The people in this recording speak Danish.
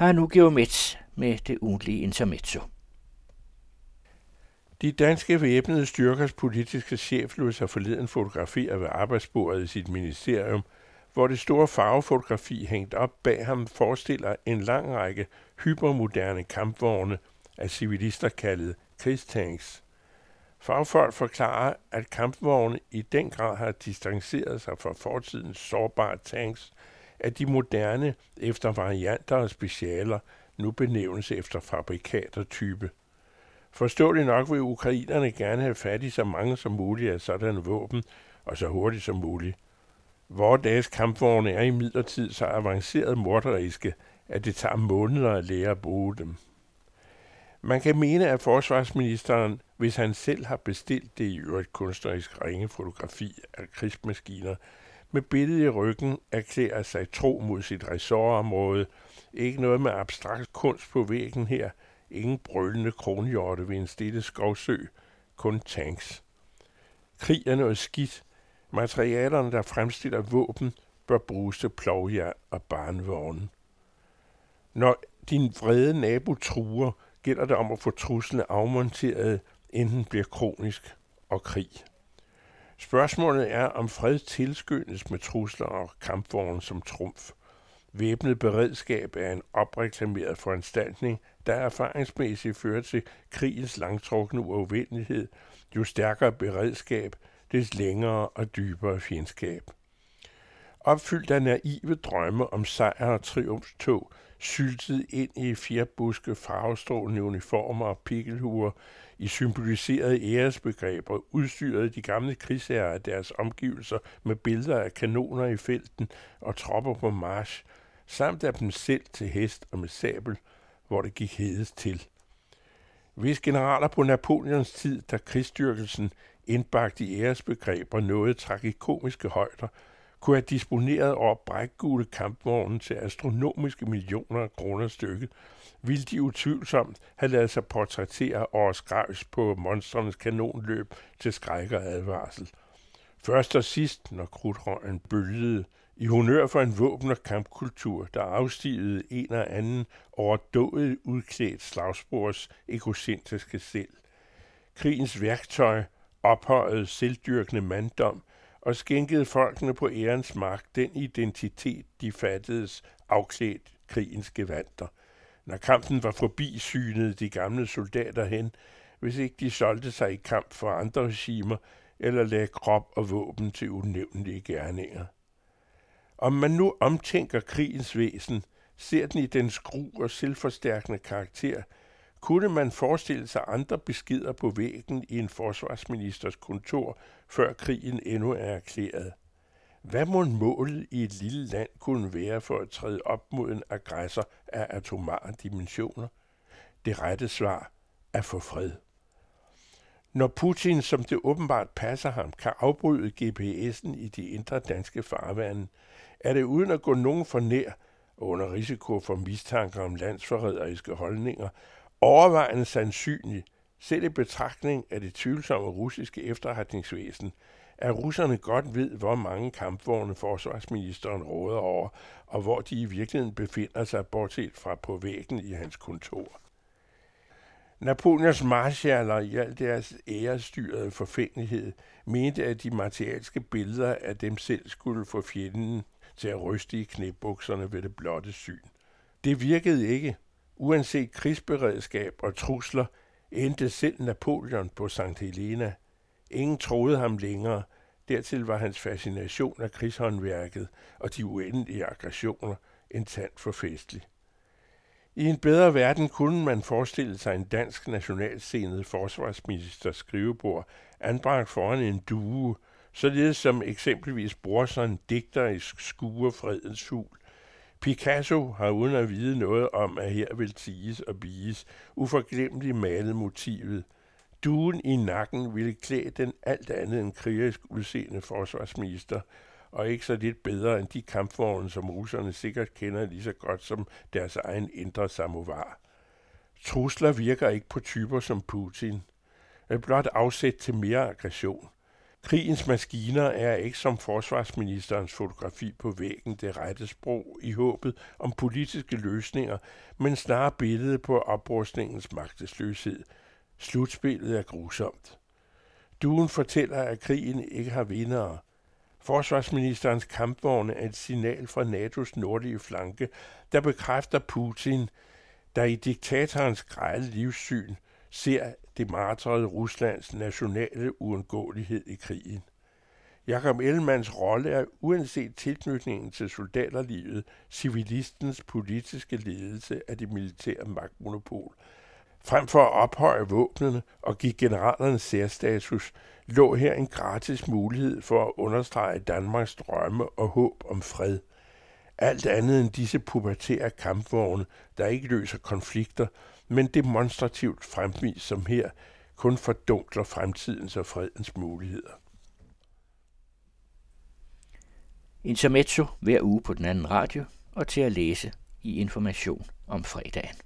har nu geomet med det ugentlige intermezzo. De danske væbnede styrkers politiske chef lod sig forleden fotografere ved arbejdsbordet i sit ministerium, hvor det store farvefotografi hængt op bag ham forestiller en lang række hypermoderne kampvogne af civilister kaldet krigstanks. Fagfolk forklarer, at kampvogne i den grad har distanceret sig fra fortidens sårbare tanks, at de moderne efter varianter og specialer nu benævnes efter fabrikat og type. Forståeligt nok vil ukrainerne gerne have fat i så mange som muligt af sådanne våben, og så hurtigt som muligt. Vore dages kampvogne er i midlertid så avanceret morderiske, at det tager måneder at lære at bruge dem. Man kan mene, at forsvarsministeren, hvis han selv har bestilt det i øvrigt kunstnerisk ringe fotografi af krigsmaskiner, med billedet i ryggen erklærer sig tro mod sit ressortområde. Ikke noget med abstrakt kunst på væggen her. Ingen brølende kronhjorte ved en stille skovsø. Kun tanks. Krig er noget skidt. Materialerne, der fremstiller våben, bør bruges til plovjern og barnvogne. Når din vrede nabo truer, gælder det om at få truslen afmonteret, inden bliver kronisk og krig. Spørgsmålet er, om fred tilskyndes med trusler og kampvogne som trumf. Væbnet beredskab er en opreklameret foranstaltning, der erfaringsmæssigt fører til krigens langtrukne uafvendelighed, jo stærkere beredskab, des længere og dybere fjendskab. Opfyldt af naive drømme om sejr og triumftog, syltet ind i fjerbuske farvestrålende uniformer og pikkelhuer, i symboliserede æresbegreber udstyrede de gamle krigsherrer af deres omgivelser med billeder af kanoner i felten og tropper på march, samt af dem selv til hest og med sabel, hvor det gik hedes til. Hvis generaler på Napoleons tid, da krigsstyrkelsen indbagt i æresbegreber nåede tragikomiske højder, kunne have disponeret over brækgule kampvogne til astronomiske millioner af kroner stykket, ville de utvivlsomt have lavet sig portrættere over skrevs på monstrenes kanonløb til skræk og advarsel. Først og sidst, når krudtrøgen bølgede, i honør for en våben- og kampkultur, der afstigede en og anden overdået udklædt slagspors egocentriske selv. Krigens værktøj, ophøjet selvdyrkende manddom, og skænkede folkene på ærens mark den identitet, de fattedes afklædt krigens gevanter. Når kampen var forbi, synede de gamle soldater hen, hvis ikke de solgte sig i kamp for andre regimer eller lagde krop og våben til unævnlige gerninger. Om man nu omtænker krigens væsen, ser den i dens gru og selvforstærkende karakter – kunne man forestille sig andre beskeder på væggen i en forsvarsministers kontor, før krigen endnu er erklæret? Hvad må målet i et lille land kunne være for at træde op mod en aggressor af atomare dimensioner? Det rette svar er få fred. Når Putin, som det åbenbart passer ham, kan afbryde GPS'en i de indre danske farvande, er det uden at gå nogen for nær under risiko for mistanker om landsforræderiske holdninger, overvejende sandsynligt, selv i betragtning af det tvivlsomme russiske efterretningsvæsen, at russerne godt ved, hvor mange kampvogne forsvarsministeren råder over, og hvor de i virkeligheden befinder sig, bortset fra på væggen i hans kontor. Napoleons marshaller i al deres ærestyrede forfængelighed mente, at de materialske billeder af dem selv skulle få fjenden til at ryste i knæbukserne ved det blotte syn. Det virkede ikke, Uanset krigsberedskab og trusler, endte selv Napoleon på St. Helena. Ingen troede ham længere. Dertil var hans fascination af krigshåndværket og de uendelige aggressioner en tand for festlig. I en bedre verden kunne man forestille sig en dansk nationalscenet forsvarsminister skrivebord anbragt foran en due, således som eksempelvis brorson digterisk skuer fredens hul Picasso har uden at vide noget om, at her vil tiges og biges, uforglemmeligt malet motivet. Duen i nakken ville klæde den alt andet end krigerisk udseende forsvarsminister, og ikke så lidt bedre end de kampvogne, som russerne sikkert kender lige så godt som deres egen indre samovar. Trusler virker ikke på typer som Putin. Er blot afsæt til mere aggression. Krigens maskiner er ikke som forsvarsministerens fotografi på væggen det rette sprog i håbet om politiske løsninger, men snarere billedet på oprustningens magtesløshed. Slutspillet er grusomt. Duen fortæller, at krigen ikke har vindere. Forsvarsministerens kampvogne er et signal fra NATO's nordlige flanke, der bekræfter Putin, der i diktatorens grejle livssyn ser det martrede Ruslands nationale uundgåelighed i krigen. Jakob Ellemanns rolle er uanset tilknytningen til soldaterlivet, civilistens politiske ledelse af det militære magtmonopol. Frem for at ophøje våbnene og give generalerne særstatus, lå her en gratis mulighed for at understrege Danmarks drømme og håb om fred. Alt andet end disse pubertære kampvogne, der ikke løser konflikter, men demonstrativt fremvis som her, kun fordunkler fremtidens og fredens muligheder. Intermezzo hver uge på den anden radio og til at læse i information om fredagen.